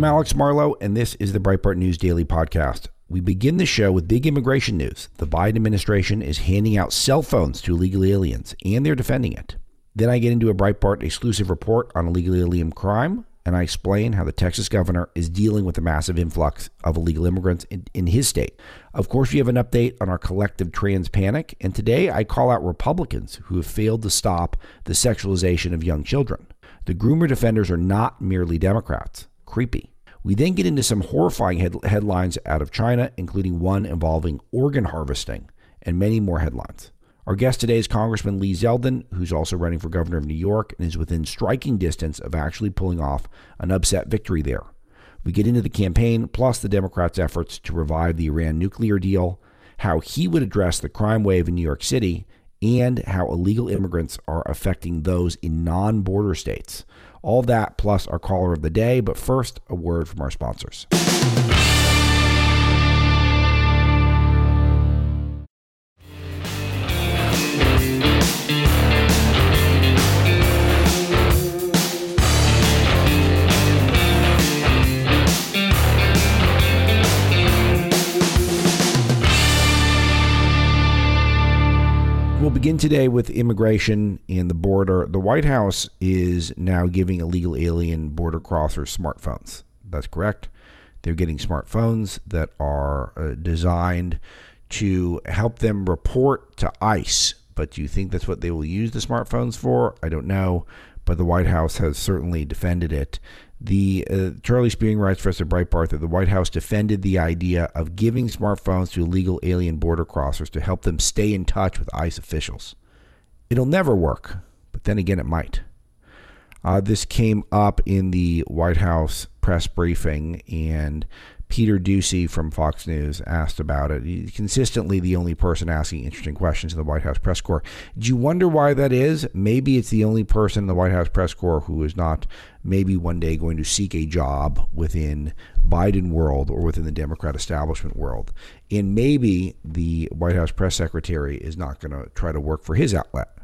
I'm Alex Marlow, and this is the Breitbart News Daily Podcast. We begin the show with big immigration news. The Biden administration is handing out cell phones to illegal aliens, and they're defending it. Then I get into a Breitbart exclusive report on illegal alien crime, and I explain how the Texas governor is dealing with the massive influx of illegal immigrants in, in his state. Of course, we have an update on our collective trans panic, and today I call out Republicans who have failed to stop the sexualization of young children. The groomer defenders are not merely Democrats. Creepy. We then get into some horrifying head- headlines out of China, including one involving organ harvesting and many more headlines. Our guest today is Congressman Lee Zeldin, who's also running for governor of New York and is within striking distance of actually pulling off an upset victory there. We get into the campaign, plus the Democrats' efforts to revive the Iran nuclear deal, how he would address the crime wave in New York City, and how illegal immigrants are affecting those in non border states. All that plus our caller of the day, but first, a word from our sponsors. Begin today with immigration and the border. The White House is now giving illegal alien border crossers smartphones. That's correct. They're getting smartphones that are uh, designed to help them report to ICE. But do you think that's what they will use the smartphones for? I don't know. But the White House has certainly defended it. The uh, Charlie Spiering writes for us at Breitbart that the White House defended the idea of giving smartphones to illegal alien border crossers to help them stay in touch with ICE officials. It'll never work, but then again, it might. Uh, this came up in the White House press briefing, and Peter Doocy from Fox News asked about it. He's consistently the only person asking interesting questions in the White House press corps. Do you wonder why that is? Maybe it's the only person in the White House press corps who is not maybe one day going to seek a job within Biden world or within the Democrat establishment world. And maybe the White House press secretary is not going to try to work for his outlet.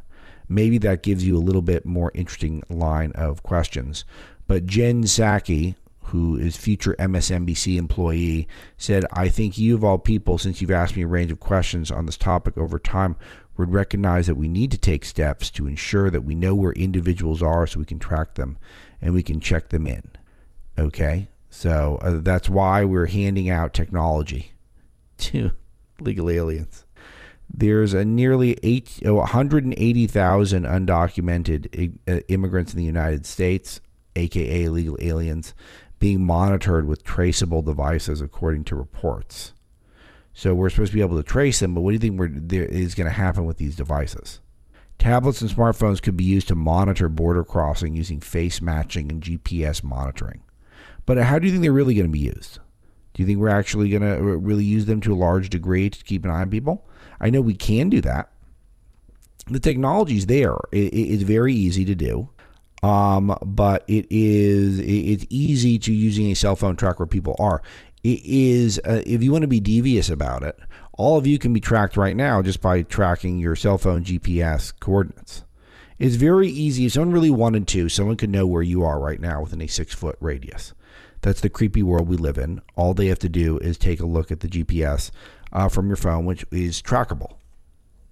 Maybe that gives you a little bit more interesting line of questions. But Jen Psaki, who is future MSNBC employee, said, I think you, of all people, since you've asked me a range of questions on this topic over time, would recognize that we need to take steps to ensure that we know where individuals are so we can track them and we can check them in. Okay? So uh, that's why we're handing out technology to legal aliens. There's a nearly eight, 180,000 undocumented uh, immigrants in the United States, aka illegal aliens, being monitored with traceable devices, according to reports. So we're supposed to be able to trace them, but what do you think we're, there is going to happen with these devices? Tablets and smartphones could be used to monitor border crossing using face matching and GPS monitoring. But how do you think they're really going to be used? Do you think we're actually going to uh, really use them to a large degree to keep an eye on people? I know we can do that. The technology's there. it's very easy to do. Um, but it is it's easy to using a cell phone track where people are. It is uh, if you want to be devious about it, all of you can be tracked right now just by tracking your cell phone GPS coordinates. It's very easy. If someone really wanted to, someone could know where you are right now within a six foot radius. That's the creepy world we live in. All they have to do is take a look at the GPS uh, from your phone, which is trackable,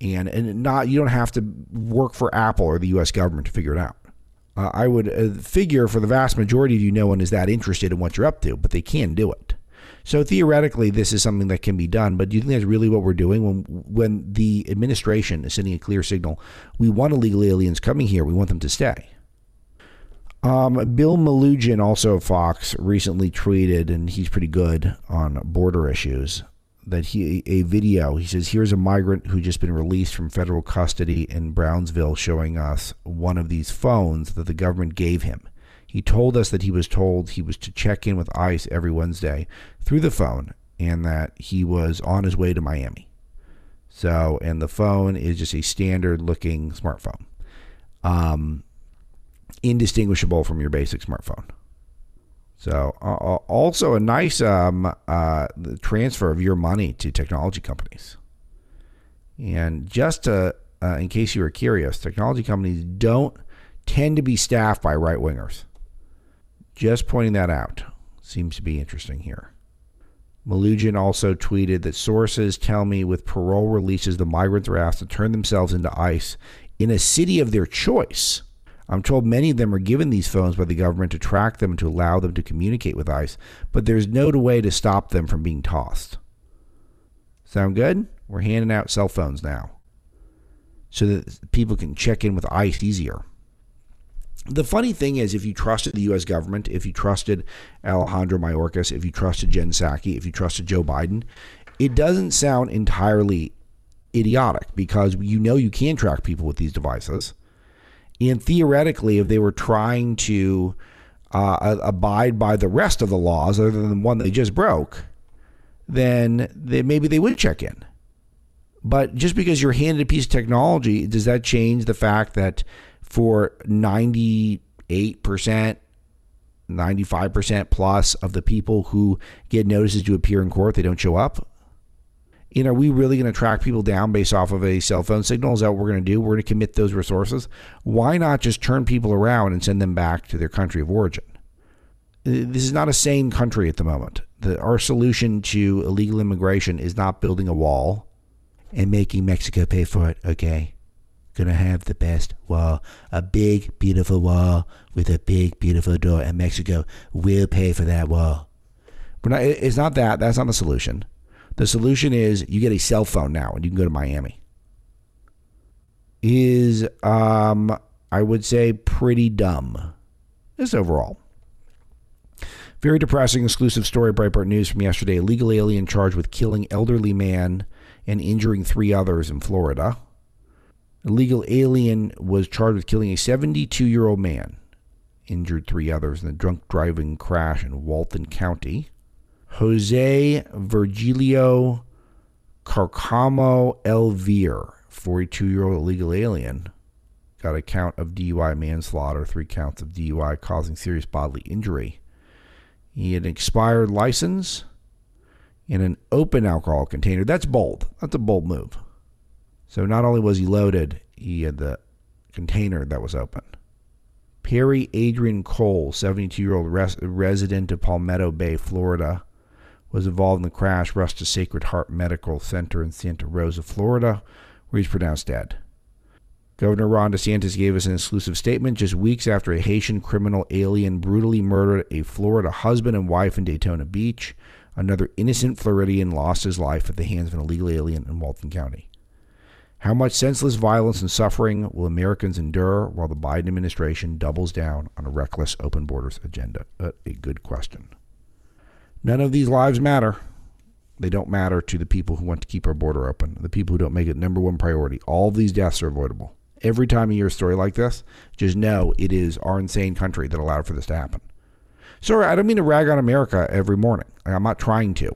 and and not you don't have to work for Apple or the U.S. government to figure it out. Uh, I would uh, figure for the vast majority of you, no one is that interested in what you're up to, but they can do it. So theoretically, this is something that can be done. But do you think that's really what we're doing when when the administration is sending a clear signal? We want illegal aliens coming here. We want them to stay. Um, Bill Melugin, also Fox, recently tweeted, and he's pretty good on border issues that he a video he says here's a migrant who just been released from federal custody in Brownsville showing us one of these phones that the government gave him. He told us that he was told he was to check in with ICE every Wednesday through the phone and that he was on his way to Miami. So, and the phone is just a standard looking smartphone. Um indistinguishable from your basic smartphone. So uh, uh, also a nice um, uh, transfer of your money to technology companies. And just to, uh, in case you were curious, technology companies don't tend to be staffed by right wingers. Just pointing that out. Seems to be interesting here. Melugin also tweeted that sources tell me with parole releases, the migrants are asked to turn themselves into ICE in a city of their choice. I'm told many of them are given these phones by the government to track them and to allow them to communicate with ICE, but there's no way to stop them from being tossed. Sound good? We're handing out cell phones now so that people can check in with ICE easier. The funny thing is, if you trusted the U.S. government, if you trusted Alejandro Mayorkas, if you trusted Jen Psaki, if you trusted Joe Biden, it doesn't sound entirely idiotic because you know you can track people with these devices. And theoretically, if they were trying to uh, abide by the rest of the laws other than the one they just broke, then they, maybe they would check in. But just because you're handed a piece of technology, does that change the fact that for 98%, 95% plus of the people who get notices to appear in court, they don't show up? You know, are we really going to track people down based off of a cell phone signal? Is that what we're going to do? We're going to commit those resources. Why not just turn people around and send them back to their country of origin? Uh, this is not a sane country at the moment. The, our solution to illegal immigration is not building a wall and making Mexico pay for it, okay? Gonna have the best wall, a big, beautiful wall with a big, beautiful door, and Mexico will pay for that wall. Not, it's not that. That's not the solution. The solution is you get a cell phone now and you can go to Miami. Is um I would say pretty dumb. This overall. Very depressing exclusive story Breitbart News from yesterday. A legal alien charged with killing elderly man and injuring three others in Florida. A legal alien was charged with killing a 72 year old man, injured three others in a drunk driving crash in Walton County. Jose Virgilio Carcamo Elvir, 42 year old illegal alien, got a count of DUI manslaughter, three counts of DUI causing serious bodily injury. He had an expired license in an open alcohol container. That's bold. That's a bold move. So not only was he loaded, he had the container that was open. Perry Adrian Cole, 72 year old res- resident of Palmetto Bay, Florida, was involved in the crash, rushed to Sacred Heart Medical Center in Santa Rosa, Florida, where he's pronounced dead. Governor Ron DeSantis gave us an exclusive statement just weeks after a Haitian criminal alien brutally murdered a Florida husband and wife in Daytona Beach. Another innocent Floridian lost his life at the hands of an illegal alien in Walton County. How much senseless violence and suffering will Americans endure while the Biden administration doubles down on a reckless open borders agenda? Uh, a good question. None of these lives matter. They don't matter to the people who want to keep our border open, the people who don't make it number one priority. All of these deaths are avoidable. Every time you hear a story like this, just know it is our insane country that allowed for this to happen. Sorry, I don't mean to rag on America every morning. I'm not trying to.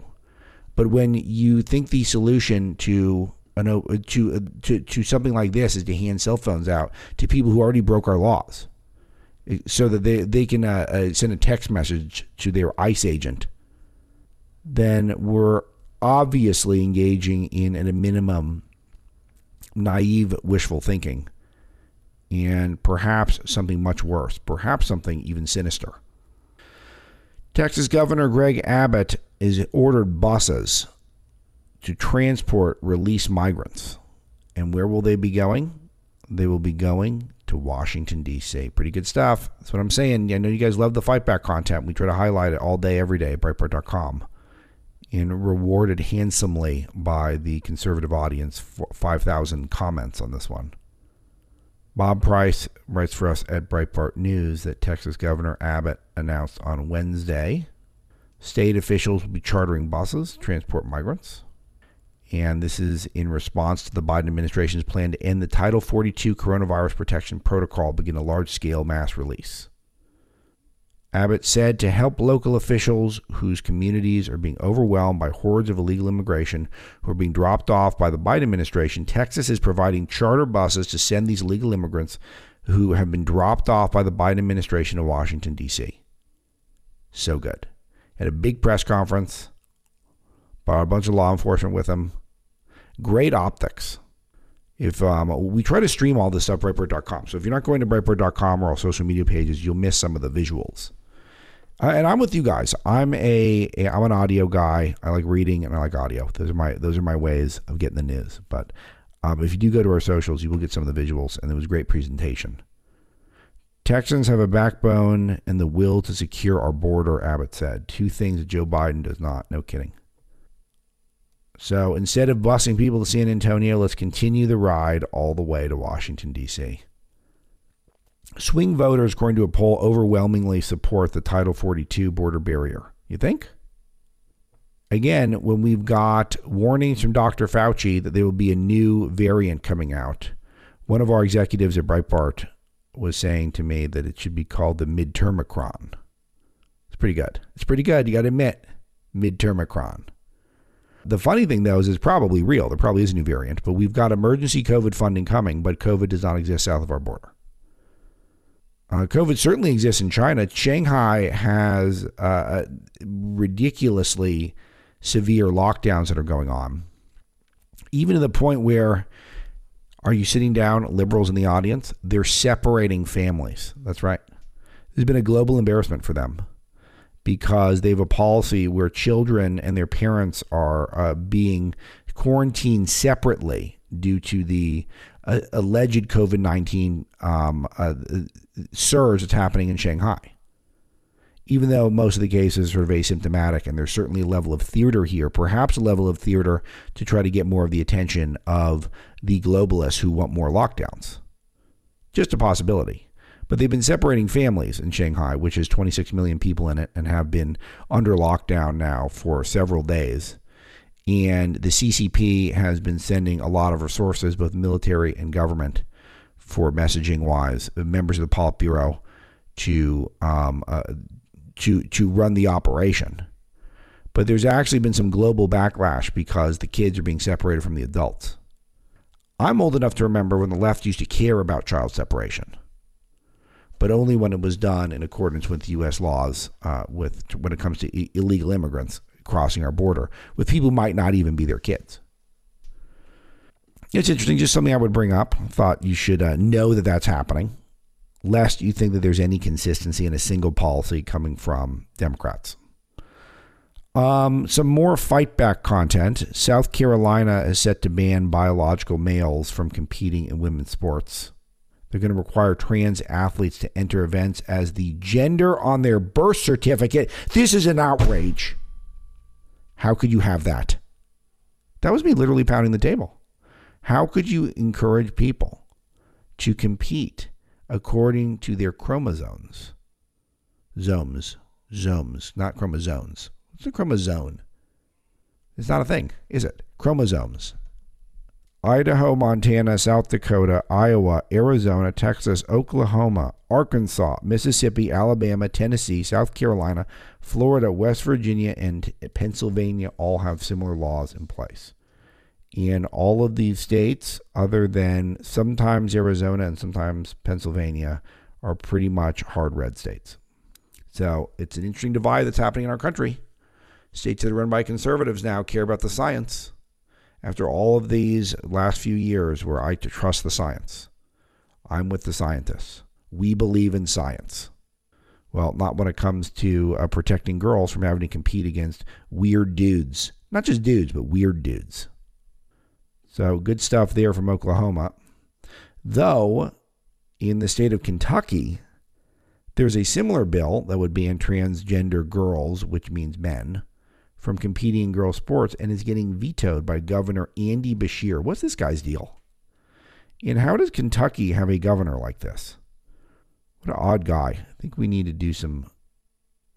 But when you think the solution to to to to something like this is to hand cell phones out to people who already broke our laws, so that they they can uh, uh, send a text message to their ICE agent then we're obviously engaging in, at a minimum, naive, wishful thinking, and perhaps something much worse, perhaps something even sinister. Texas Governor Greg Abbott has ordered buses to transport released migrants. And where will they be going? They will be going to Washington, D.C. Pretty good stuff. That's what I'm saying. I know you guys love the fight back content. We try to highlight it all day, every day at Breitbart.com and rewarded handsomely by the conservative audience. for 5,000 comments on this one. Bob Price writes for us at Breitbart News that Texas Governor Abbott announced on Wednesday state officials will be chartering buses to transport migrants. And this is in response to the Biden administration's plan to end the Title 42 coronavirus protection protocol, begin a large scale mass release. Abbott said to help local officials whose communities are being overwhelmed by hordes of illegal immigration who are being dropped off by the Biden administration, Texas is providing charter buses to send these illegal immigrants who have been dropped off by the Biden administration to Washington, D.C. So good. Had a big press conference, brought a bunch of law enforcement with him. Great optics. If um, we try to stream all this stuff, Breitbart.com. So if you're not going to Breitbart.com or our social media pages, you'll miss some of the visuals. And I'm with you guys. I'm a, a I'm an audio guy. I like reading and I like audio. Those are my those are my ways of getting the news. But um, if you do go to our socials, you will get some of the visuals, and it was a great presentation. Texans have a backbone and the will to secure our border, Abbott said. Two things that Joe Biden does not. No kidding. So instead of busing people to San Antonio, let's continue the ride all the way to Washington, D.C. Swing voters, according to a poll, overwhelmingly support the Title 42 border barrier. You think? Again, when we've got warnings from Dr. Fauci that there will be a new variant coming out, one of our executives at Breitbart was saying to me that it should be called the midtermicron. It's pretty good. It's pretty good. You got to admit, midtermicron. The funny thing, though, is it's probably real. There probably is a new variant, but we've got emergency COVID funding coming, but COVID does not exist south of our border. Uh, COVID certainly exists in China. Shanghai has uh, ridiculously severe lockdowns that are going on, even to the point where are you sitting down, liberals in the audience? They're separating families. That's right. There's been a global embarrassment for them because they have a policy where children and their parents are uh, being quarantined separately due to the uh, alleged COVID 19 um, uh, surge that's happening in Shanghai. Even though most of the cases are of asymptomatic, and there's certainly a level of theater here, perhaps a level of theater to try to get more of the attention of the globalists who want more lockdowns. Just a possibility. But they've been separating families in Shanghai, which has 26 million people in it, and have been under lockdown now for several days. And the CCP has been sending a lot of resources, both military and government, for messaging wise, members of the Politburo to um, uh, to to run the operation. But there's actually been some global backlash because the kids are being separated from the adults. I'm old enough to remember when the left used to care about child separation but only when it was done in accordance with U.S. laws uh, with when it comes to I- illegal immigrants crossing our border with people who might not even be their kids. It's interesting, just something I would bring up. Thought you should uh, know that that's happening, lest you think that there's any consistency in a single policy coming from Democrats. Um, some more fight back content. South Carolina is set to ban biological males from competing in women's sports. They're going to require trans athletes to enter events as the gender on their birth certificate. This is an outrage. How could you have that? That was me literally pounding the table. How could you encourage people to compete according to their chromosomes? Zomes, zomes, not chromosomes. What's a chromosome? It's not a thing, is it? Chromosomes. Idaho, Montana, South Dakota, Iowa, Arizona, Texas, Oklahoma, Arkansas, Mississippi, Alabama, Tennessee, South Carolina, Florida, West Virginia, and Pennsylvania all have similar laws in place. In all of these states, other than sometimes Arizona and sometimes Pennsylvania, are pretty much hard red states. So it's an interesting divide that's happening in our country. States that are run by conservatives now care about the science after all of these last few years where I to trust the science, I'm with the scientists. We believe in science. Well, not when it comes to uh, protecting girls from having to compete against weird dudes. Not just dudes, but weird dudes. So good stuff there from Oklahoma. Though, in the state of Kentucky, there's a similar bill that would ban transgender girls, which means men, from competing in girls' sports and is getting vetoed by Governor Andy Beshear. What's this guy's deal? And how does Kentucky have a governor like this? What an odd guy. I think we need to do some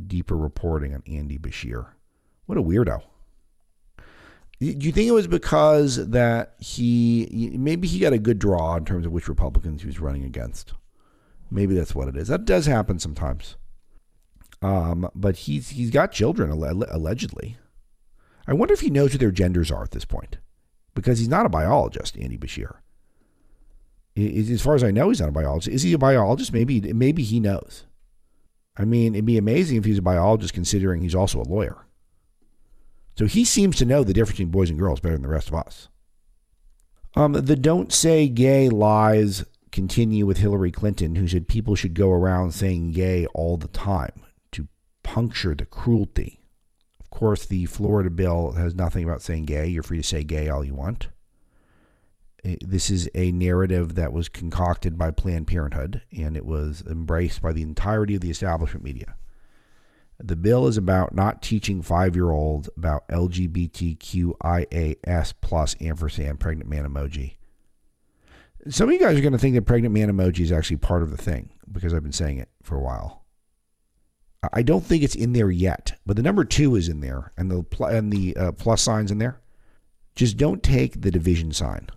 deeper reporting on Andy Beshear. What a weirdo. Do you think it was because that he maybe he got a good draw in terms of which Republicans he was running against? Maybe that's what it is. That does happen sometimes. Um, but he's he's got children allegedly. I wonder if he knows who their genders are at this point, because he's not a biologist, Andy Beshear. As far as I know, he's not a biologist. Is he a biologist? Maybe maybe he knows. I mean, it'd be amazing if he's a biologist, considering he's also a lawyer. So he seems to know the difference between boys and girls better than the rest of us. Um, the don't say gay lies continue with Hillary Clinton, who said people should go around saying gay all the time puncture the cruelty. Of course, the Florida bill has nothing about saying gay. You're free to say gay all you want. Uh, this is a narrative that was concocted by Planned Parenthood and it was embraced by the entirety of the establishment media. The bill is about not teaching five year olds about LGBTQIAS plus ampersand pregnant man emoji. Some of you guys are going to think that pregnant man emoji is actually part of the thing because I've been saying it for a while. I don't think it's in there yet, but the number two is in there, and the pl- and the uh, plus signs in there. Just don't take the division sign.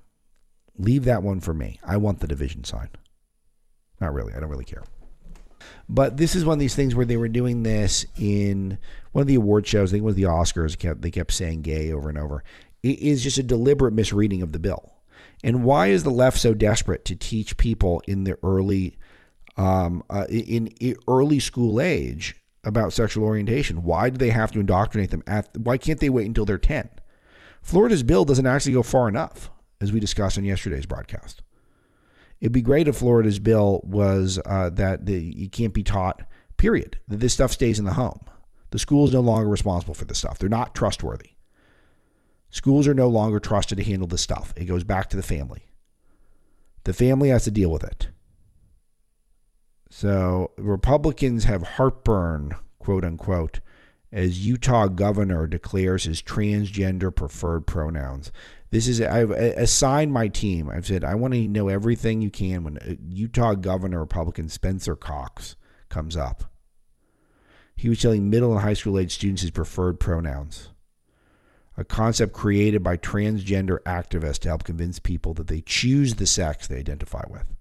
Leave that one for me. I want the division sign. Not really. I don't really care. But this is one of these things where they were doing this in one of the award shows. I think it was the Oscars. Kept they kept saying gay over and over. It is just a deliberate misreading of the bill. And why is the left so desperate to teach people in the early, um, uh, in, in early school age about sexual orientation? Why do they have to indoctrinate them? At why can't they wait until they're ten? Florida's bill doesn't actually go far enough, as we discussed in yesterday's broadcast. It'd be great if Florida's bill was uh, that the, you can't be taught. Period. That this stuff stays in the home. The school is no longer responsible for this stuff. They're not trustworthy. Schools are no longer trusted to handle this stuff. It goes back to the family. The family has to deal with it. So Republicans have heartburn, quote unquote, as Utah governor declares his transgender preferred pronouns. This is I've assigned my team. I've said I want to know everything you can when uh, Utah governor Republican Spencer Cox comes up. He was telling middle and high school age students his preferred pronouns a concept created by transgender activists to help convince people that they choose the sex they identify with.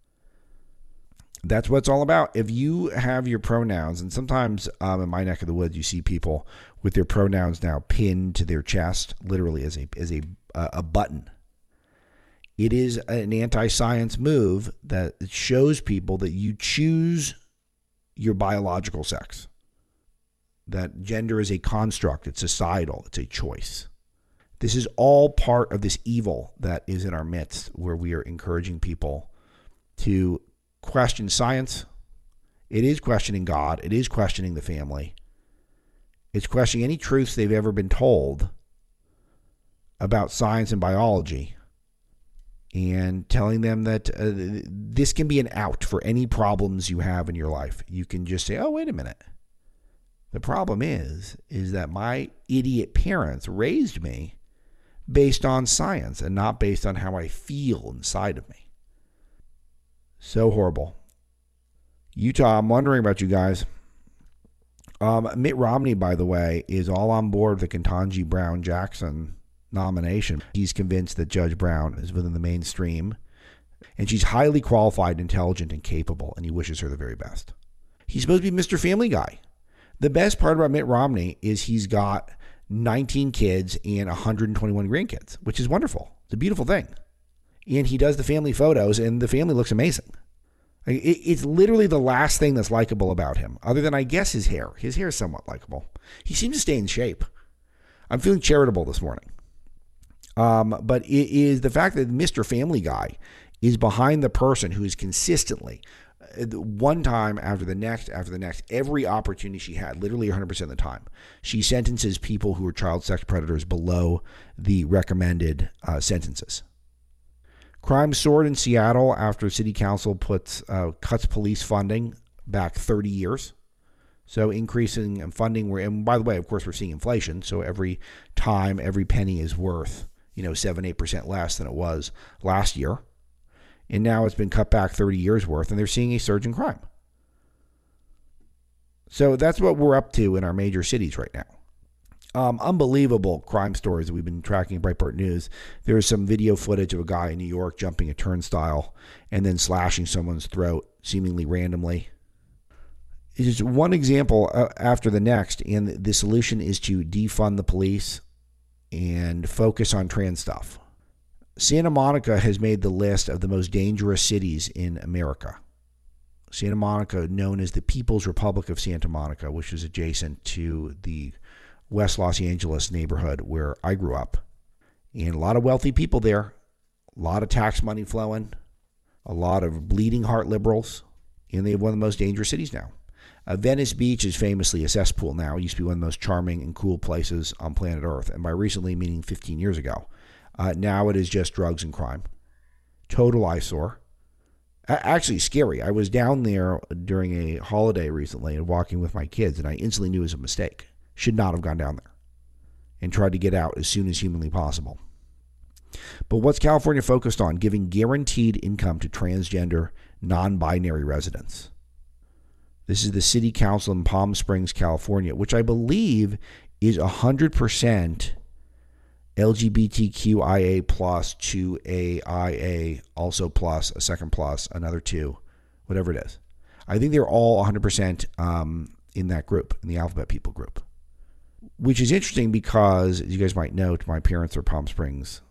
That's what it's all about. If you have your pronouns, and sometimes um, in my neck of the woods, you see people with their pronouns now pinned to their chest, literally as a as a uh, a button. It is an anti-science move that shows people that you choose your biological sex. That gender is a construct, it's societal, it's a choice. This is all part of this evil that is in our midst, where we are encouraging people to question science. It is questioning God. It is questioning the family. It's questioning any truths they've ever been told about science and biology and telling them that uh, this can be an out for any problems you have in your life. You can just say, "Oh, wait a minute. The problem is is that my idiot parents raised me based on science and not based on how I feel inside of me. So horrible. Utah, I'm wondering about you guys. Um, Mitt Romney, by the way, is all on board the Ketanji Brown Jackson nomination. He's convinced that Judge Brown is within the mainstream and she's highly qualified, intelligent, and capable, and he wishes her the very best. He's supposed to be Mr. Family Guy. The best part about Mitt Romney is he's got 19 kids and 121 grandkids, which is wonderful. It's a beautiful thing. And he does the family photos, and the family looks amazing. It's literally the last thing that's likable about him, other than I guess his hair. His hair is somewhat likable. He seems to stay in shape. I'm feeling charitable this morning. Um, but it is the fact that Mr. Family Guy is behind the person who is consistently one time after the next after the next every opportunity she had literally 100% of the time she sentences people who are child sex predators below the recommended uh, sentences crime soared in seattle after city council puts uh, cuts police funding back 30 years so increasing funding where and by the way of course we're seeing inflation so every time every penny is worth you know 7 8% less than it was last year and now it's been cut back 30 years worth, and they're seeing a surge in crime. So that's what we're up to in our major cities right now. Um, unbelievable crime stories we've been tracking Breitbart News. There is some video footage of a guy in New York jumping a turnstile and then slashing someone's throat seemingly randomly. It's just one example uh, after the next, and the solution is to defund the police and focus on trans stuff. Santa Monica has made the list of the most dangerous cities in America. Santa Monica, known as the People's Republic of Santa Monica, which is adjacent to the West Los Angeles neighborhood where I grew up. And a lot of wealthy people there, a lot of tax money flowing, a lot of bleeding heart liberals, and they have one of the most dangerous cities now. Uh, Venice Beach is famously a cesspool now. It used to be one of the most charming and cool places on planet Earth. And by recently, meaning 15 years ago. Uh, now it is just drugs and crime. Total eyesore. A- actually, scary. I was down there during a holiday recently and walking with my kids, and I instantly knew it was a mistake. Should not have gone down there and tried to get out as soon as humanly possible. But what's California focused on? Giving guaranteed income to transgender, non binary residents. This is the city council in Palm Springs, California, which I believe is 100% LGBTQIA plus, 2AIA, also plus, a second plus, another two, whatever it is. I think they're all 100% um, in that group, in the alphabet people group, which is interesting because, as you guys might note, my parents are Palm Springs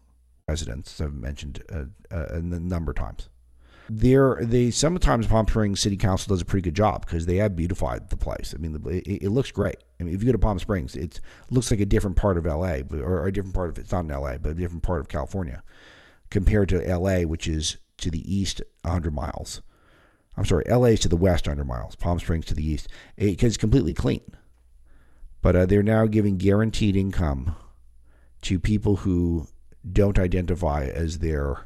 residents. I've mentioned uh, uh, a number of times. There, they sometimes Palm Springs City Council does a pretty good job because they have beautified the place. I mean, it, it, looks great. I mean, if you go to Palm Springs, it looks like a different part of LA, or a different part of it's not in LA, but a different part of California compared to LA, which is to the east 100 miles. I'm sorry, LA is to the west 100 miles. Palm Springs to the east because it's completely clean. But uh, they're now giving guaranteed income to people who don't identify as their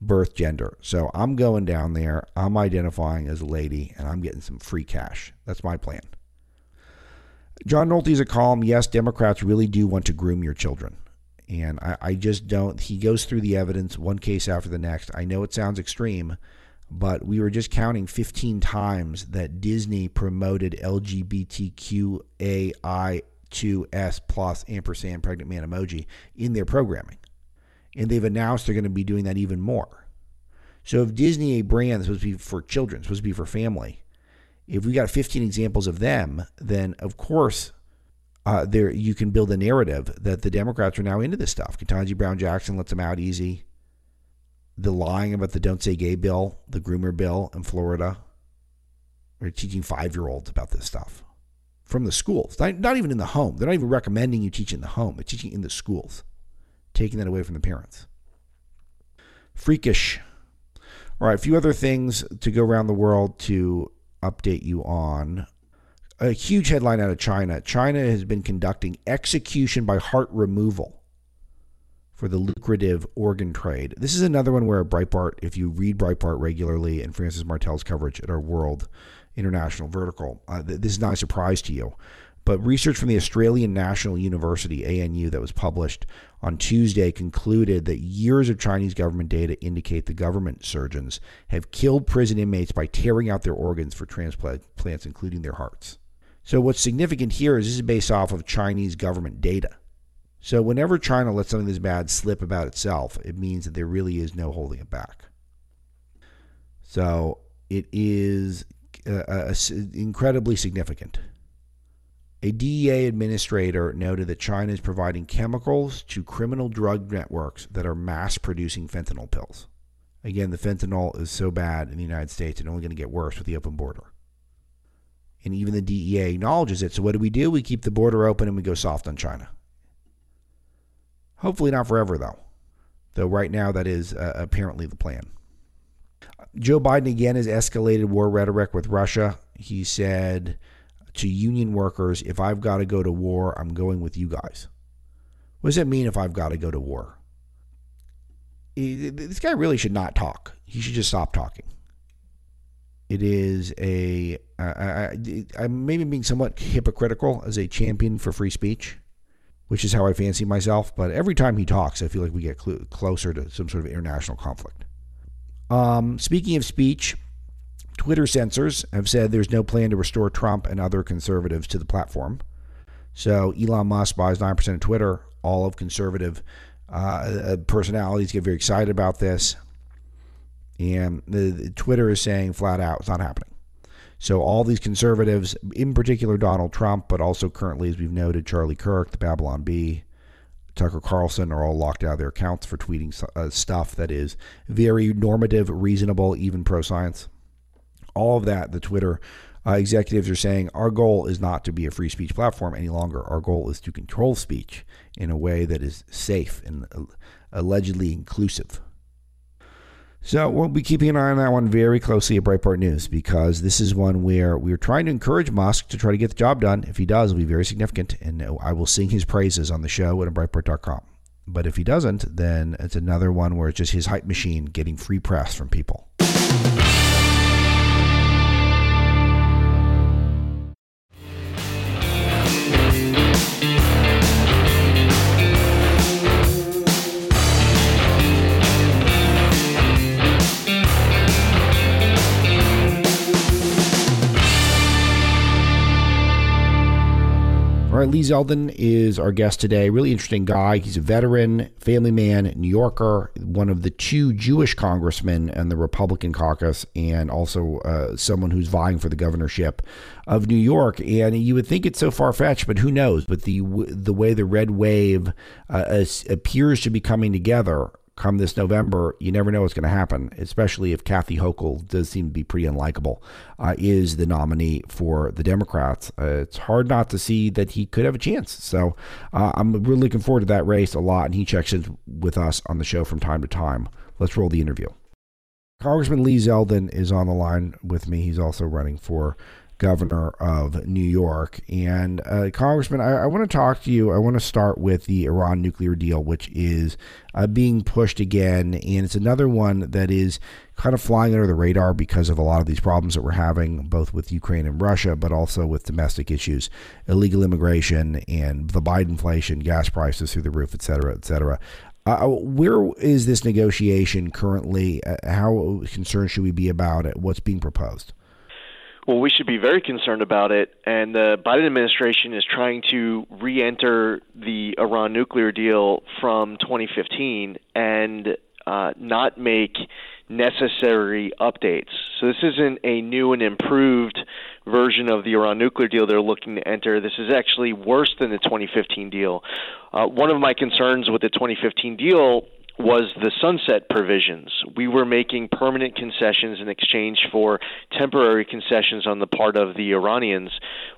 birth gender. So I'm going down there, I'm identifying as a lady, and I'm getting some free cash. That's my plan. John Nolte's a column. Yes, Democrats really do want to groom your children. And I, I just don't. He goes through the evidence one case after the next. I know it sounds extreme, but we were just counting 15 times that Disney promoted LGBTQAI 2S plus ampersand pregnant man emoji in their programming. And they've announced they're going to be doing that even more. So if Disney, a brand supposed to be for children, supposed to be for family, if we got 15 examples of them, then of course uh, there you can build a narrative that the Democrats are now into this stuff. Ketanji Brown Jackson lets them out easy. The lying about the Don't Say Gay bill, the groomer bill in Florida. They're teaching five year olds about this stuff from the schools, not, not even in the home. They're not even recommending you teach in the home, they're teaching in the schools, taking that away from the parents. Freakish. All right, a few other things to go around the world to update you on. A huge headline out of China China has been conducting execution by heart removal for the lucrative organ trade. This is another one where Breitbart, if you read Breitbart regularly and Frances Martel's coverage at our World International Vertical. Uh, this is not a surprise to you. But research from the Australian National University, ANU, that was published on Tuesday concluded that years of Chinese government data indicate the government surgeons have killed prison inmates by tearing out their organs for transplants, including their hearts. So, what's significant here is this is based off of Chinese government data. So, whenever China lets something this bad slip about itself, it means that there really is no holding it back. So, it is uh, uh incredibly significant. A DEA administrator noted that China is providing chemicals to criminal drug networks that are mass producing fentanyl pills. Again, the fentanyl is so bad in the United States and only going to get worse with the open border. And even the DEA acknowledges it. So, what do we do? We keep the border open and we go soft on China. Hopefully, not forever, though. Though, right now, that is uh, apparently the plan. Joe Biden again has escalated war rhetoric with Russia. He said to union workers, if I've got to go to war, I'm going with you guys. What does that mean if I've got to go to war? This guy really should not talk. He should just stop talking. It is a. I, I'm maybe being somewhat hypocritical as a champion for free speech, which is how I fancy myself. But every time he talks, I feel like we get cl- closer to some sort of international conflict. Um, speaking of speech, Twitter censors have said there's no plan to restore Trump and other conservatives to the platform. So Elon Musk buys 9% of Twitter. All of conservative uh, uh, personalities get very excited about this. And the, the Twitter is saying flat out it's not happening. So all these conservatives, in particular Donald Trump, but also currently, as we've noted, Charlie Kirk, the Babylon Bee, Tucker Carlson are all locked out of their accounts for tweeting uh, stuff that is very normative, reasonable, even pro science. All of that, the Twitter uh, executives are saying our goal is not to be a free speech platform any longer. Our goal is to control speech in a way that is safe and uh, allegedly inclusive. So we'll be keeping an eye on that one very closely at Breitbart News because this is one where we're trying to encourage Musk to try to get the job done. If he does, it'll be very significant, and I will sing his praises on the show at Breitbart.com. But if he doesn't, then it's another one where it's just his hype machine getting free press from people. All right, Lee Zeldin is our guest today. Really interesting guy. He's a veteran, family man, New Yorker, one of the two Jewish congressmen in the Republican caucus, and also uh, someone who's vying for the governorship of New York. And you would think it's so far fetched, but who knows? But the the way the red wave uh, appears to be coming together come this November, you never know what's going to happen, especially if Kathy Hochul does seem to be pretty unlikable, uh, is the nominee for the Democrats. Uh, it's hard not to see that he could have a chance. So uh, I'm really looking forward to that race a lot, and he checks in with us on the show from time to time. Let's roll the interview. Congressman Lee Zeldin is on the line with me. He's also running for governor of New York. And uh, Congressman, I, I want to talk to you. I want to start with the Iran nuclear deal, which is uh, being pushed again. And it's another one that is kind of flying under the radar because of a lot of these problems that we're having, both with Ukraine and Russia, but also with domestic issues, illegal immigration, and the Biden inflation, gas prices through the roof, et cetera, et cetera. Uh, where is this negotiation currently? Uh, how concerned should we be about it? What's being proposed? Well, we should be very concerned about it. And the Biden administration is trying to re enter the Iran nuclear deal from 2015 and uh, not make necessary updates. So this isn't a new and improved version of the Iran nuclear deal they're looking to enter. This is actually worse than the 2015 deal. Uh, one of my concerns with the 2015 deal was the sunset provisions. We were making permanent concessions in exchange for temporary concessions on the part of the Iranians.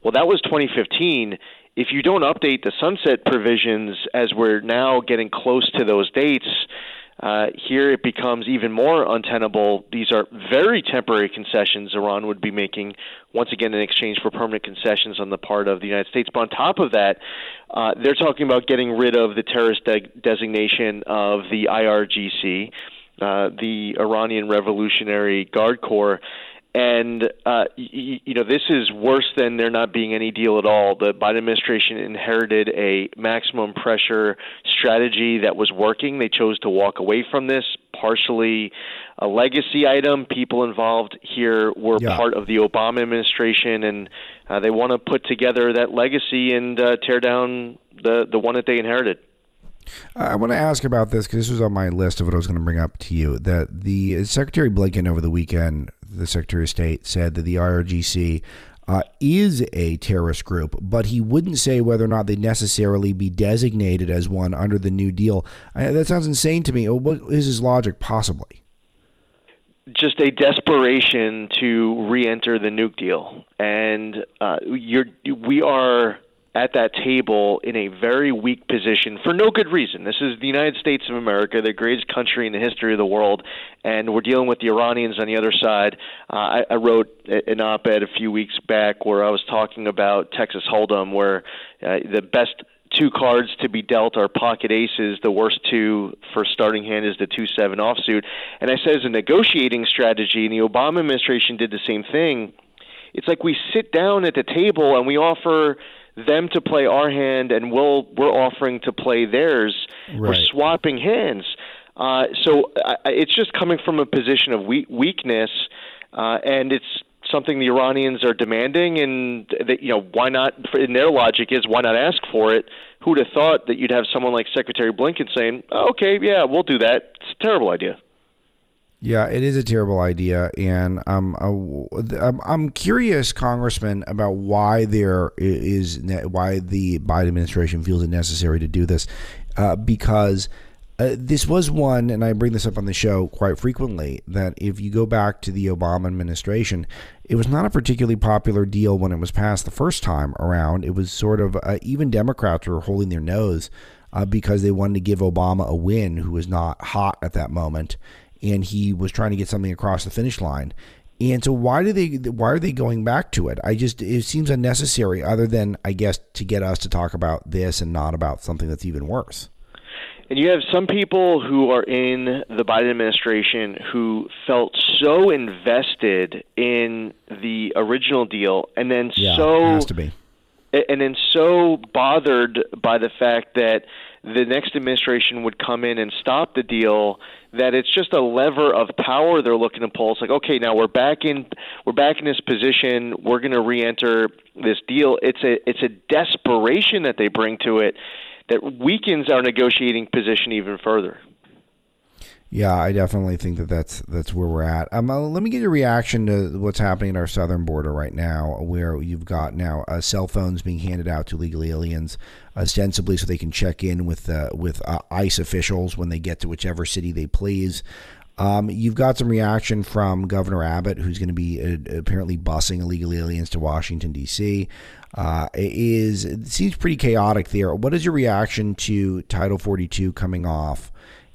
Well, that was 2015. If you don't update the sunset provisions as we're now getting close to those dates, uh, here it becomes even more untenable. These are very temporary concessions Iran would be making, once again, in exchange for permanent concessions on the part of the United States. But on top of that, uh, they're talking about getting rid of the terrorist de- designation of the IRGC, uh, the Iranian Revolutionary Guard Corps. And uh, y- you know this is worse than there not being any deal at all. The Biden administration inherited a maximum pressure strategy that was working. They chose to walk away from this, partially a legacy item. People involved here were yeah. part of the Obama administration, and uh, they want to put together that legacy and uh, tear down the the one that they inherited. I want to ask about this because this was on my list of what I was going to bring up to you. That the Secretary Blinken over the weekend the Secretary of State said that the IRGC uh, is a terrorist group, but he wouldn't say whether or not they necessarily be designated as one under the New Deal. Uh, that sounds insane to me. What is his logic, possibly? Just a desperation to re-enter the nuke deal, and uh, we are at that table in a very weak position for no good reason. This is the United States of America, the greatest country in the history of the world, and we're dealing with the Iranians on the other side. Uh, I, I wrote an op ed a few weeks back where I was talking about Texas Hold'em, where uh, the best two cards to be dealt are pocket aces. The worst two for starting hand is the two seven offsuit. And I said as a negotiating strategy, and the Obama administration did the same thing. It's like we sit down at the table and we offer them to play our hand and we'll we're offering to play theirs. Right. We're swapping hands. Uh, so uh, it's just coming from a position of weak, weakness, uh, and it's something the Iranians are demanding. And that you know why not? In their logic is why not ask for it? Who'd have thought that you'd have someone like Secretary Blinken saying, oh, "Okay, yeah, we'll do that." It's a terrible idea. Yeah, it is a terrible idea, and um, I'm I'm curious, Congressman, about why there is why the Biden administration feels it necessary to do this, uh, because uh, this was one, and I bring this up on the show quite frequently. That if you go back to the Obama administration, it was not a particularly popular deal when it was passed the first time around. It was sort of uh, even Democrats were holding their nose uh, because they wanted to give Obama a win, who was not hot at that moment and he was trying to get something across the finish line. And so why do they why are they going back to it? I just it seems unnecessary other than I guess to get us to talk about this and not about something that's even worse. And you have some people who are in the Biden administration who felt so invested in the original deal and then yeah, so has to be. and then so bothered by the fact that the next administration would come in and stop the deal that it's just a lever of power they're looking to pull. It's like, okay, now we're back in we're back in this position. We're going to re-enter this deal. It's a it's a desperation that they bring to it that weakens our negotiating position even further. Yeah, I definitely think that that's that's where we're at. Um, uh, let me get your reaction to what's happening at our southern border right now, where you've got now uh, cell phones being handed out to illegal aliens, ostensibly so they can check in with uh, with uh, ICE officials when they get to whichever city they please. Um, you've got some reaction from Governor Abbott, who's going to be uh, apparently busing illegal aliens to Washington D.C. Uh, it is it seems pretty chaotic there. What is your reaction to Title 42 coming off?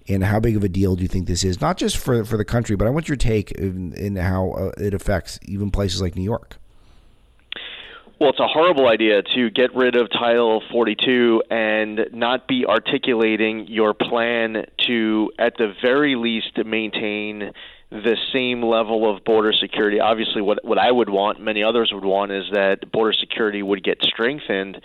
And how big of a deal do you think this is? Not just for for the country, but I want your take in, in how uh, it affects even places like New York. Well, it's a horrible idea to get rid of Title 42 and not be articulating your plan to, at the very least, maintain the same level of border security. Obviously, what what I would want, many others would want, is that border security would get strengthened.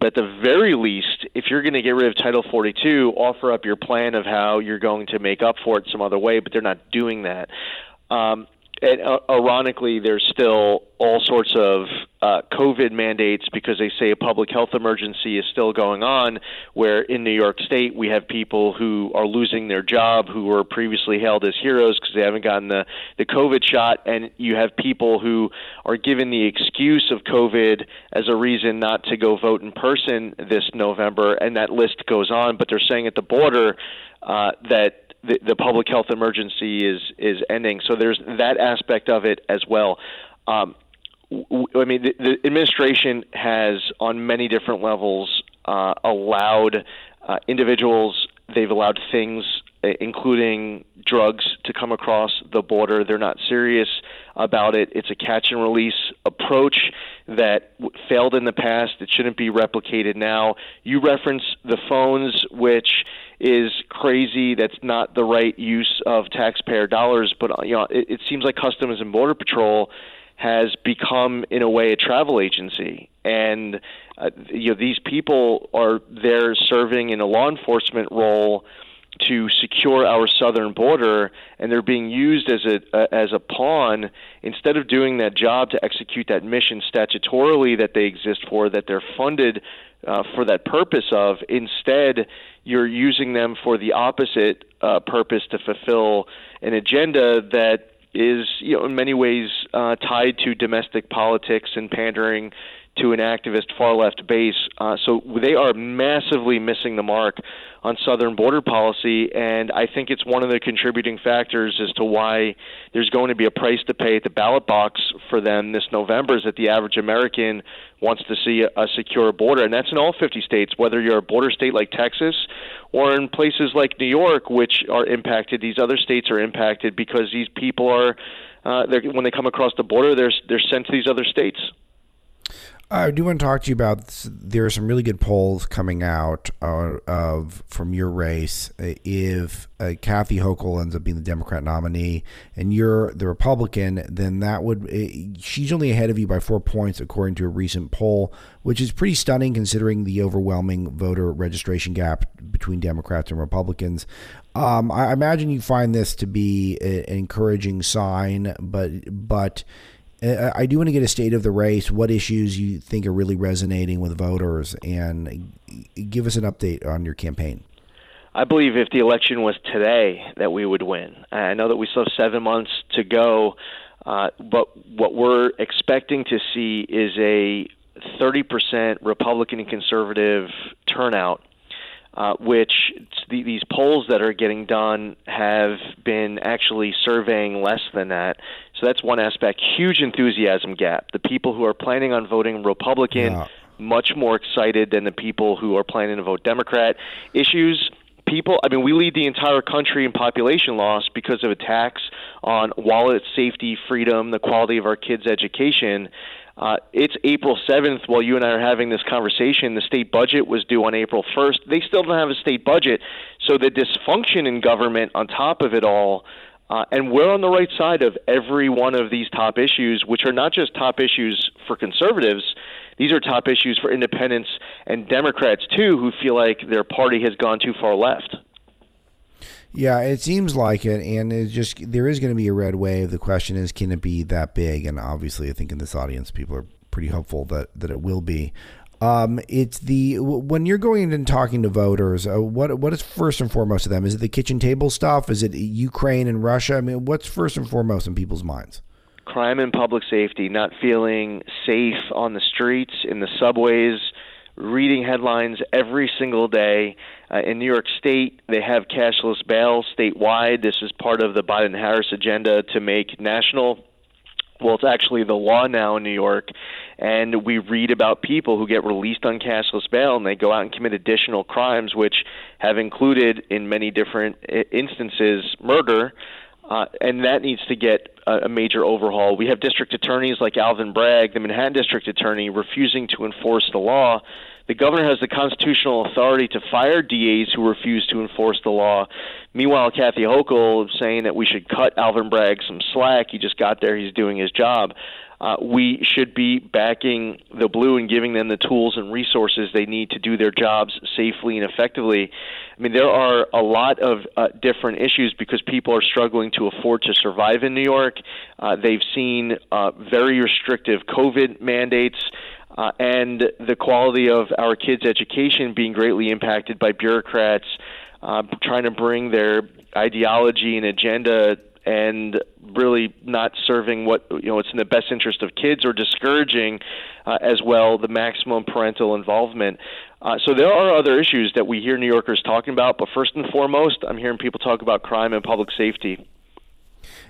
But at the very least, if you're going to get rid of Title 42, offer up your plan of how you're going to make up for it some other way. But they're not doing that. Um, and uh, ironically, there's still all sorts of uh, COVID mandates because they say a public health emergency is still going on. Where in New York State, we have people who are losing their job who were previously hailed as heroes because they haven't gotten the, the COVID shot. And you have people who are given the excuse of COVID as a reason not to go vote in person this November. And that list goes on. But they're saying at the border uh, that the, the public health emergency is is ending. So there's that aspect of it as well. Um, I mean, the, the administration has, on many different levels, uh, allowed uh, individuals. They've allowed things, including drugs, to come across the border. They're not serious about it. It's a catch and release approach that failed in the past. It shouldn't be replicated now. You reference the phones, which is crazy. That's not the right use of taxpayer dollars. But you know, it, it seems like Customs and Border Patrol has become, in a way, a travel agency, and uh, you know these people are there serving in a law enforcement role to secure our southern border, and they're being used as a uh, as a pawn instead of doing that job to execute that mission statutorily that they exist for, that they're funded uh, for that purpose of. Instead, you're using them for the opposite uh, purpose to fulfill an agenda that is, you know, in many ways uh, tied to domestic politics and pandering to an activist far left base. Uh, so they are massively missing the mark on southern border policy, and I think it's one of the contributing factors as to why there's going to be a price to pay at the ballot box for them this November. Is that the average American wants to see a, a secure border, and that's in all 50 states, whether you're a border state like Texas or in places like New York, which are impacted. These other states are impacted because these people are. Uh, when they come across the border, they're they're sent to these other states. I do want to talk to you about. There are some really good polls coming out uh, of from your race. If uh, Kathy Hochul ends up being the Democrat nominee and you're the Republican, then that would uh, she's only ahead of you by four points according to a recent poll, which is pretty stunning considering the overwhelming voter registration gap between Democrats and Republicans. Um, I imagine you find this to be an encouraging sign, but but uh, I do want to get a state of the race, what issues you think are really resonating with voters, and give us an update on your campaign. I believe if the election was today, that we would win. I know that we still have seven months to go, uh, but what we're expecting to see is a 30% Republican and conservative turnout uh, which the, these polls that are getting done have been actually surveying less than that. So that's one aspect. Huge enthusiasm gap. The people who are planning on voting Republican, yeah. much more excited than the people who are planning to vote Democrat. Issues people, I mean, we lead the entire country in population loss because of attacks on wallet safety, freedom, the quality of our kids' education. Uh, it's April 7th while you and I are having this conversation. The state budget was due on April 1st. They still don't have a state budget. So the dysfunction in government on top of it all. Uh, and we're on the right side of every one of these top issues, which are not just top issues for conservatives. These are top issues for independents and Democrats, too, who feel like their party has gone too far left. Yeah, it seems like it, and it's just there is going to be a red wave. The question is, can it be that big? And obviously, I think in this audience, people are pretty hopeful that that it will be. Um, it's the when you're going and talking to voters, uh, what what is first and foremost to them? Is it the kitchen table stuff? Is it Ukraine and Russia? I mean, what's first and foremost in people's minds? Crime and public safety, not feeling safe on the streets, in the subways, reading headlines every single day. Uh, in New York State, they have cashless bail statewide. This is part of the Biden Harris agenda to make national well, it's actually the law now in New York, and we read about people who get released on cashless bail and they go out and commit additional crimes, which have included, in many different instances, murder. Uh, and that needs to get a, a major overhaul. We have district attorneys like Alvin Bragg, the Manhattan district attorney, refusing to enforce the law the governor has the constitutional authority to fire DAs who refuse to enforce the law. Meanwhile, Kathy Hochul is saying that we should cut Alvin Bragg some slack. He just got there, he's doing his job. Uh, we should be backing the blue and giving them the tools and resources they need to do their jobs safely and effectively. I mean, there are a lot of uh, different issues because people are struggling to afford to survive in New York. Uh, they've seen uh, very restrictive COVID mandates uh, and the quality of our kids' education being greatly impacted by bureaucrats uh, trying to bring their ideology and agenda and really not serving what you know it's in the best interest of kids or discouraging uh, as well the maximum parental involvement. Uh, so there are other issues that we hear New Yorkers talking about, but first and foremost, I'm hearing people talk about crime and public safety.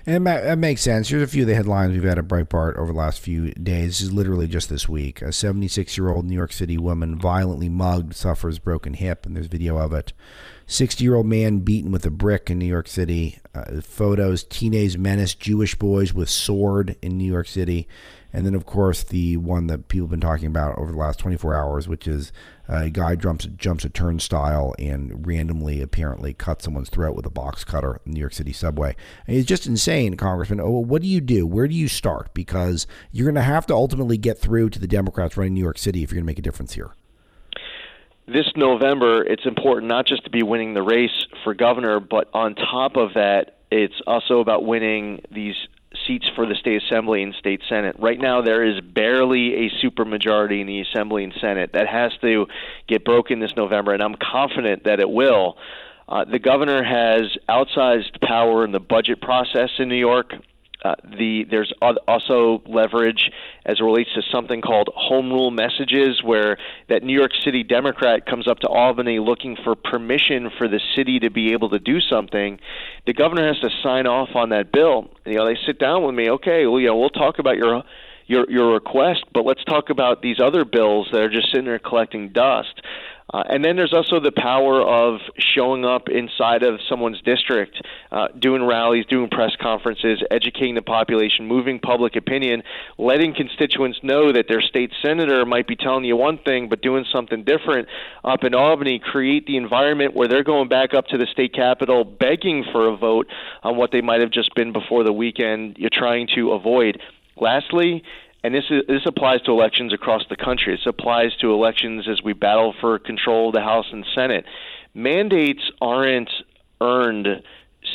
And that makes sense. Here's a few of the headlines we've had at Breitbart over the last few days. This is literally just this week. A 76 year old New York City woman violently mugged, suffers broken hip, and there's video of it. 60 year old man beaten with a brick in New York City. Uh, photos, teenage menace, Jewish boys with sword in New York City. And then, of course, the one that people have been talking about over the last 24 hours, which is uh, a guy jumps jumps a turnstile and randomly, apparently, cuts someone's throat with a box cutter in New York City subway. And it's just insane, Congressman. Oh, what do you do? Where do you start? Because you're going to have to ultimately get through to the Democrats running New York City if you're going to make a difference here this November, it's important not just to be winning the race for governor, but on top of that, it's also about winning these seats for the state assembly and state senate. Right now, there is barely a supermajority in the assembly and senate. That has to get broken this November, and I'm confident that it will. Uh, the governor has outsized power in the budget process in New York. Uh, the there's also leverage as it relates to something called home rule messages, where that New York City Democrat comes up to Albany looking for permission for the city to be able to do something. The governor has to sign off on that bill. You know, they sit down with me. Okay, well, you know, we'll talk about your your your request, but let's talk about these other bills that are just sitting there collecting dust. Uh, and then there's also the power of showing up inside of someone's district, uh, doing rallies, doing press conferences, educating the population, moving public opinion, letting constituents know that their state senator might be telling you one thing but doing something different up in Albany, create the environment where they're going back up to the state capitol begging for a vote on what they might have just been before the weekend you're trying to avoid. Lastly, and this is, this applies to elections across the country. This applies to elections as we battle for control of the House and Senate. Mandates aren't earned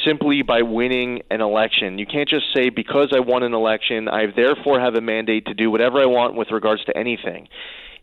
simply by winning an election. You can't just say because I won an election, I therefore have a mandate to do whatever I want with regards to anything.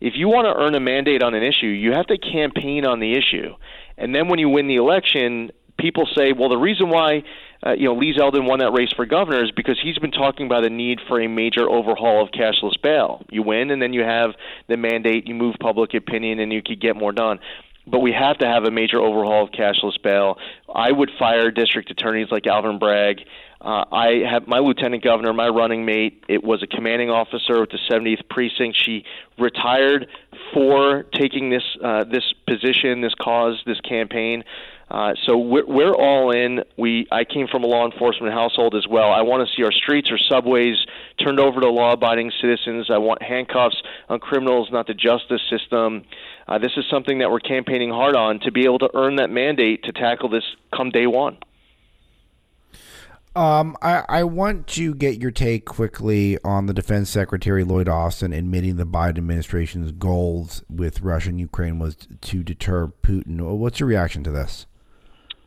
If you want to earn a mandate on an issue, you have to campaign on the issue. And then when you win the election, people say, well, the reason why uh, you know, Lee Zeldin won that race for governor is because he's been talking about the need for a major overhaul of cashless bail. You win, and then you have the mandate, you move public opinion, and you could get more done. But we have to have a major overhaul of cashless bail. I would fire district attorneys like Alvin Bragg. Uh, I have my lieutenant governor, my running mate. It was a commanding officer with the 70th precinct. She retired for taking this uh, this position, this cause, this campaign. Uh, so we're, we're all in. We I came from a law enforcement household as well. I want to see our streets or subways turned over to law-abiding citizens. I want handcuffs on criminals, not the justice system. Uh, this is something that we're campaigning hard on to be able to earn that mandate to tackle this come day one. Um, I, I want to get your take quickly on the Defense Secretary Lloyd Austin admitting the Biden administration's goals with Russia and Ukraine was to deter Putin. What's your reaction to this?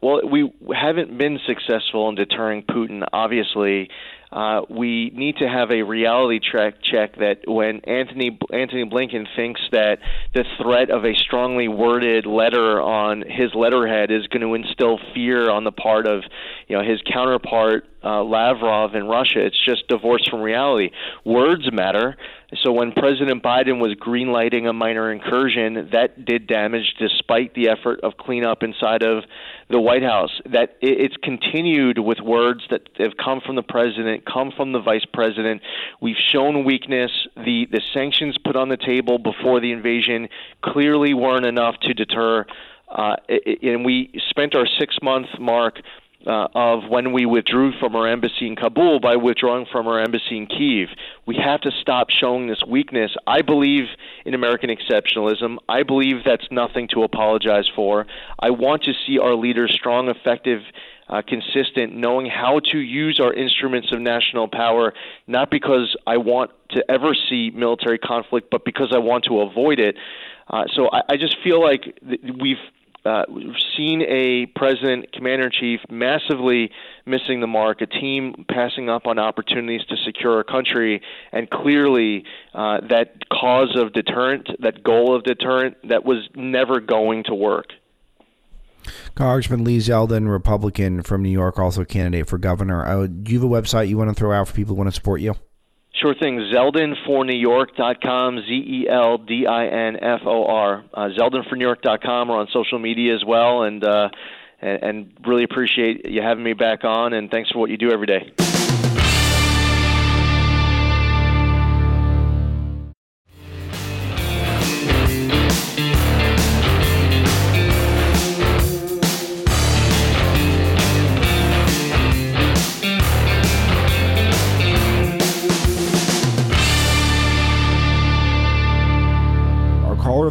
Well, we haven't been successful in deterring Putin, obviously. Uh, we need to have a reality check check that when Antony Antony Blinken thinks that the threat of a strongly worded letter on his letterhead is going to instill fear on the part of you know his counterpart uh, Lavrov in Russia, it's just divorced from reality. Words matter. So when President Biden was greenlighting a minor incursion, that did damage despite the effort of cleanup inside of the White House. That it's continued with words that have come from the president, come from the vice president. We've shown weakness. The the sanctions put on the table before the invasion clearly weren't enough to deter. Uh, and we spent our six month mark uh, of when we withdrew from our embassy in Kabul by withdrawing from our embassy in Kiev. We have to stop showing this weakness. I believe in American exceptionalism. I believe that's nothing to apologize for. I want to see our leaders strong, effective, uh, consistent, knowing how to use our instruments of national power, not because I want to ever see military conflict, but because I want to avoid it. Uh, so I, I just feel like th- we've uh, we've seen a president, commander in chief, massively missing the mark, a team passing up on opportunities to secure our country, and clearly uh, that cause of deterrent, that goal of deterrent, that was never going to work. Congressman Lee Zeldin, Republican from New York, also candidate for governor. Uh, do you have a website you want to throw out for people who want to support you? Sure thing. ZeldinforNewYork.com, Z E L D I N F O R. Uh, ZeldinforNewYork.com. We're on social media as well, and, uh, and and really appreciate you having me back on. And thanks for what you do every day.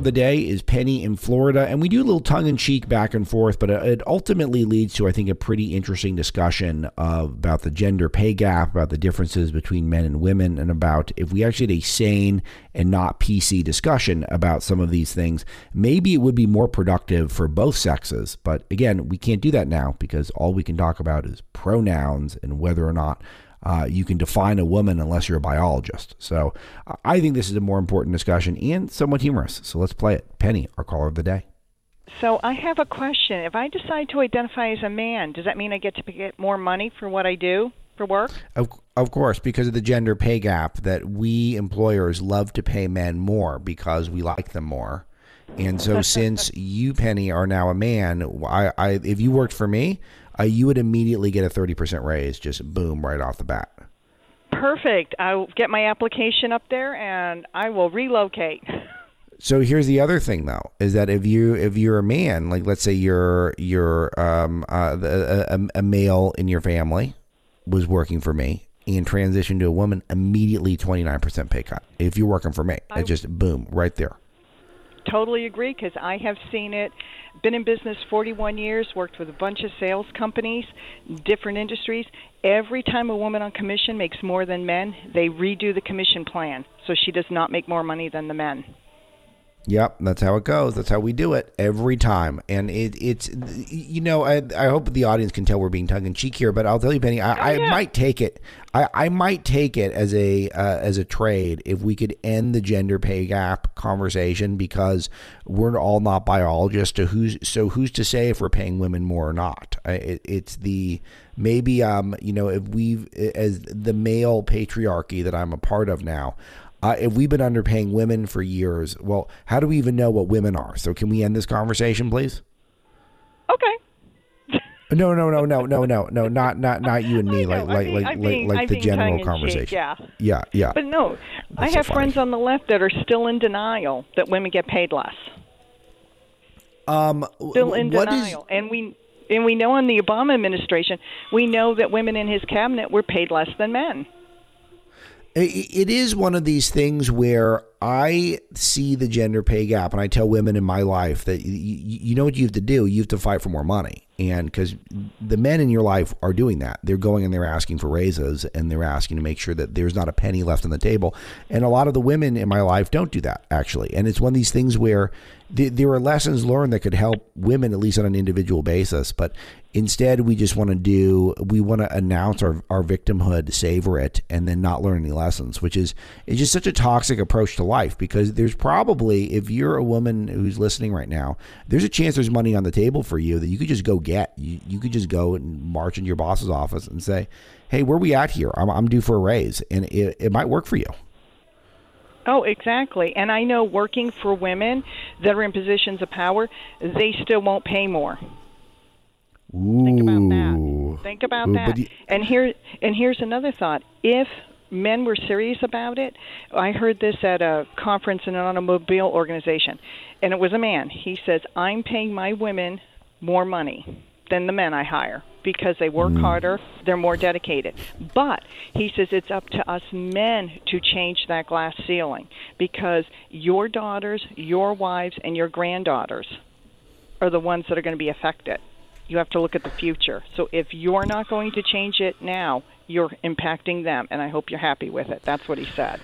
The day is Penny in Florida, and we do a little tongue in cheek back and forth, but it ultimately leads to, I think, a pretty interesting discussion of, about the gender pay gap, about the differences between men and women, and about if we actually had a sane and not PC discussion about some of these things, maybe it would be more productive for both sexes. But again, we can't do that now because all we can talk about is pronouns and whether or not uh, you can define a woman unless you're a biologist. So I think this is a more important discussion and somewhat humorous. So let's play it. Penny, our caller of the day. So I have a question. If I decide to identify as a man, does that mean I get to get more money for what I do for work? Of, of course, because of the gender pay gap, that we employers love to pay men more because we like them more. And so, since you, Penny, are now a man, I, I, if you worked for me, uh, you would immediately get a 30% raise, just boom, right off the bat. Perfect. I'll get my application up there and I will relocate. So here's the other thing though is that if you if you're a man like let's say you're you're um uh, a, a, a male in your family was working for me and transitioned to a woman immediately 29% pay cut if you're working for me it just boom right there totally agree because I have seen it. Been in business 41 years, worked with a bunch of sales companies, different industries. Every time a woman on commission makes more than men, they redo the commission plan so she does not make more money than the men. Yep, that's how it goes. That's how we do it every time. And it, it's, you know, I, I hope the audience can tell we're being tongue in cheek here, but I'll tell you, Penny, I, oh, yeah. I might take it. I, I might take it as a uh, as a trade if we could end the gender pay gap conversation because we're all not biologists. To who's so who's to say if we're paying women more or not? It, it's the maybe um you know if we as the male patriarchy that I'm a part of now uh, if we've been underpaying women for years, well, how do we even know what women are? So, can we end this conversation, please? Okay. No, no, no, no, no, no, no, not not not you and me, like like like like, the general conversation. yeah, yeah, yeah. But no, That's I have so friends on the left that are still in denial that women get paid less. Um, still in denial, is, and we And we know in the Obama administration, we know that women in his cabinet were paid less than men. It is one of these things where I see the gender pay gap, and I tell women in my life that you, you know what you have to do. You have to fight for more money, and because the men in your life are doing that, they're going and they're asking for raises, and they're asking to make sure that there's not a penny left on the table. And a lot of the women in my life don't do that actually, and it's one of these things where there are lessons learned that could help women at least on an individual basis, but Instead, we just want to do, we want to announce our, our victimhood, savor it, and then not learn any lessons, which is it's just such a toxic approach to life because there's probably, if you're a woman who's listening right now, there's a chance there's money on the table for you that you could just go get. You, you could just go and march into your boss's office and say, hey, where we at here? I'm, I'm due for a raise. And it, it might work for you. Oh, exactly. And I know working for women that are in positions of power, they still won't pay more. Ooh. Think about that. Think about Ooh, that. You, and here and here's another thought. If men were serious about it, I heard this at a conference in an automobile organization, and it was a man. He says, "I'm paying my women more money than the men I hire." because they work mm. harder, they're more dedicated. But he says it's up to us men to change that glass ceiling because your daughters, your wives, and your granddaughters are the ones that are going to be affected you have to look at the future. So if you're not going to change it now, you're impacting them, and I hope you're happy with it. That's what he said.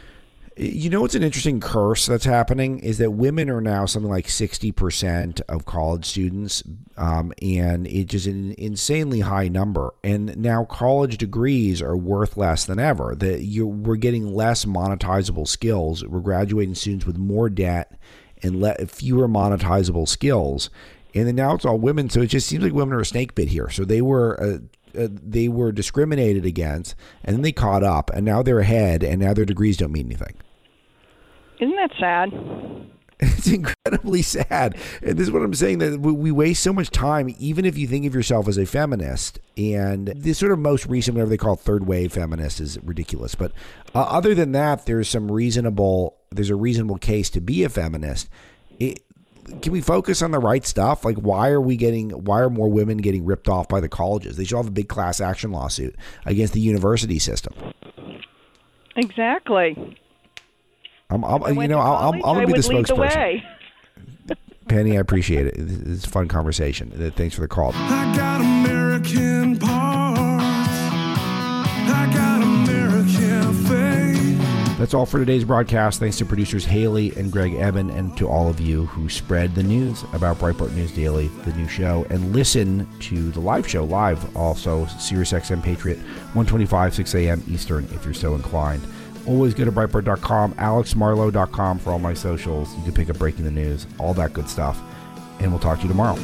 You know what's an interesting curse that's happening is that women are now something like 60% of college students, um, and it's an insanely high number. And now college degrees are worth less than ever. That you we're getting less monetizable skills. We're graduating students with more debt and le- fewer monetizable skills and then now it's all women. So it just seems like women are a snake bit here. So they were uh, uh, they were discriminated against, and then they caught up, and now they're ahead, and now their degrees don't mean anything. Isn't that sad? It's incredibly sad. And this is what I'm saying that we waste so much time, even if you think of yourself as a feminist. And this sort of most recent, whatever they call third wave feminist, is ridiculous. But uh, other than that, there's some reasonable, there's a reasonable case to be a feminist. It, can we focus on the right stuff? Like, why are we getting? Why are more women getting ripped off by the colleges? They should have a big class action lawsuit against the university system. Exactly. I'm, I'm you know, I'm, I'm, going to be the spokesperson. The Penny, I appreciate it. It's a fun conversation. Thanks for the call. That's all for today's broadcast. Thanks to producers Haley and Greg Evan, and to all of you who spread the news about Breitbart News Daily, the new show, and listen to the live show live also, SiriusXM Patriot, 125, 6 a.m. Eastern, if you're so inclined. Always go to Breitbart.com, alexmarlow.com for all my socials. You can pick up Breaking the News, all that good stuff. And we'll talk to you tomorrow.